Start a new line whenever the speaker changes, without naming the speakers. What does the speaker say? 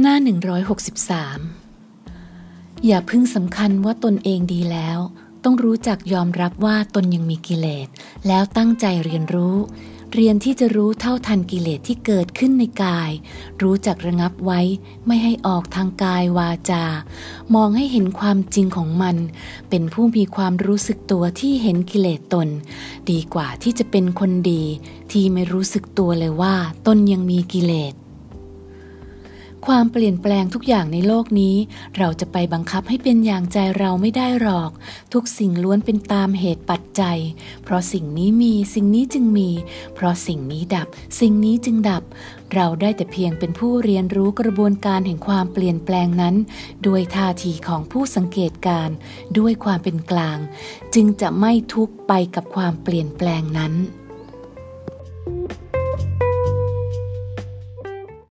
หน้า 163 อย่าพึ่งสำคัญว่าตนเองดีแล้ว ต้องรู้จักยอมรับว่าตนยังมีกิเลส แล้วตั้งใจเรียนรู้ เรียนที่จะรู้เท่าทันกิเลสที่เกิดขึ้นในกาย รู้จักระงับไว้ ไม่ให้ออกทางกายวาจา มองให้เห็นความจริงของมัน เป็นผู้มีความรู้สึกตัวที่เห็นกิเลสตน ดีกว่าที่จะเป็นคนดี ที่ไม่รู้สึกตัวเลยว่าตนยังมีกิเลส ความเปลี่ยนแปลงทุกอย่างในโลกนี้ เราจะไปบังคับให้เป็นอย่างใจเราไม่ได้หรอก ทุกสิ่งล้วนเป็นตามเหตุปัจจัย เพราะสิ่งนี้มีสิ่งนี้จึงมี เพราะสิ่งนี้ดับ สิ่งนี้จึงดับ เราได้แต่เพียงเป็นผู้เรียนรู้กระบวนการแห่งความเปลี่ยนแปลงนั้น ด้วยท่าทีของผู้สังเกตการ ด้วยความเป็นกลาง จึงจะไม่ทุกข์ไปกับความเปลี่ยนแปลงนั้น